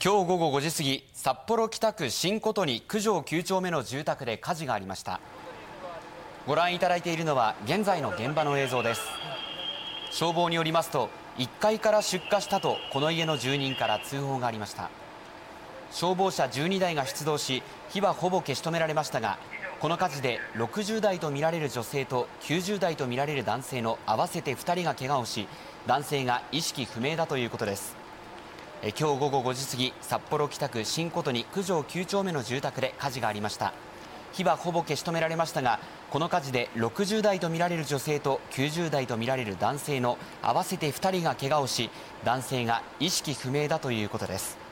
今日午後5時過ぎ札幌北区新琴に九条9丁目の住宅で火事がありました。ご覧いただいているのは現在の現場の映像です。消防によりますと1階から出火したとこの家の住人から通報がありました。消防車12台が出動し火はほぼ消し止められましたがこの火事で60代とみられる女性と90代とみられる男性の合わせて2人が怪我をし男性が意識不明だということです。今日午後5時過ぎ札幌北区新琴に九条9丁目の住宅で火事がありました。火はほぼ消し止められましたがこの火事で60代とみられる女性と90代とみられる男性の合わせて2人が怪我をし男性が意識不明だということです。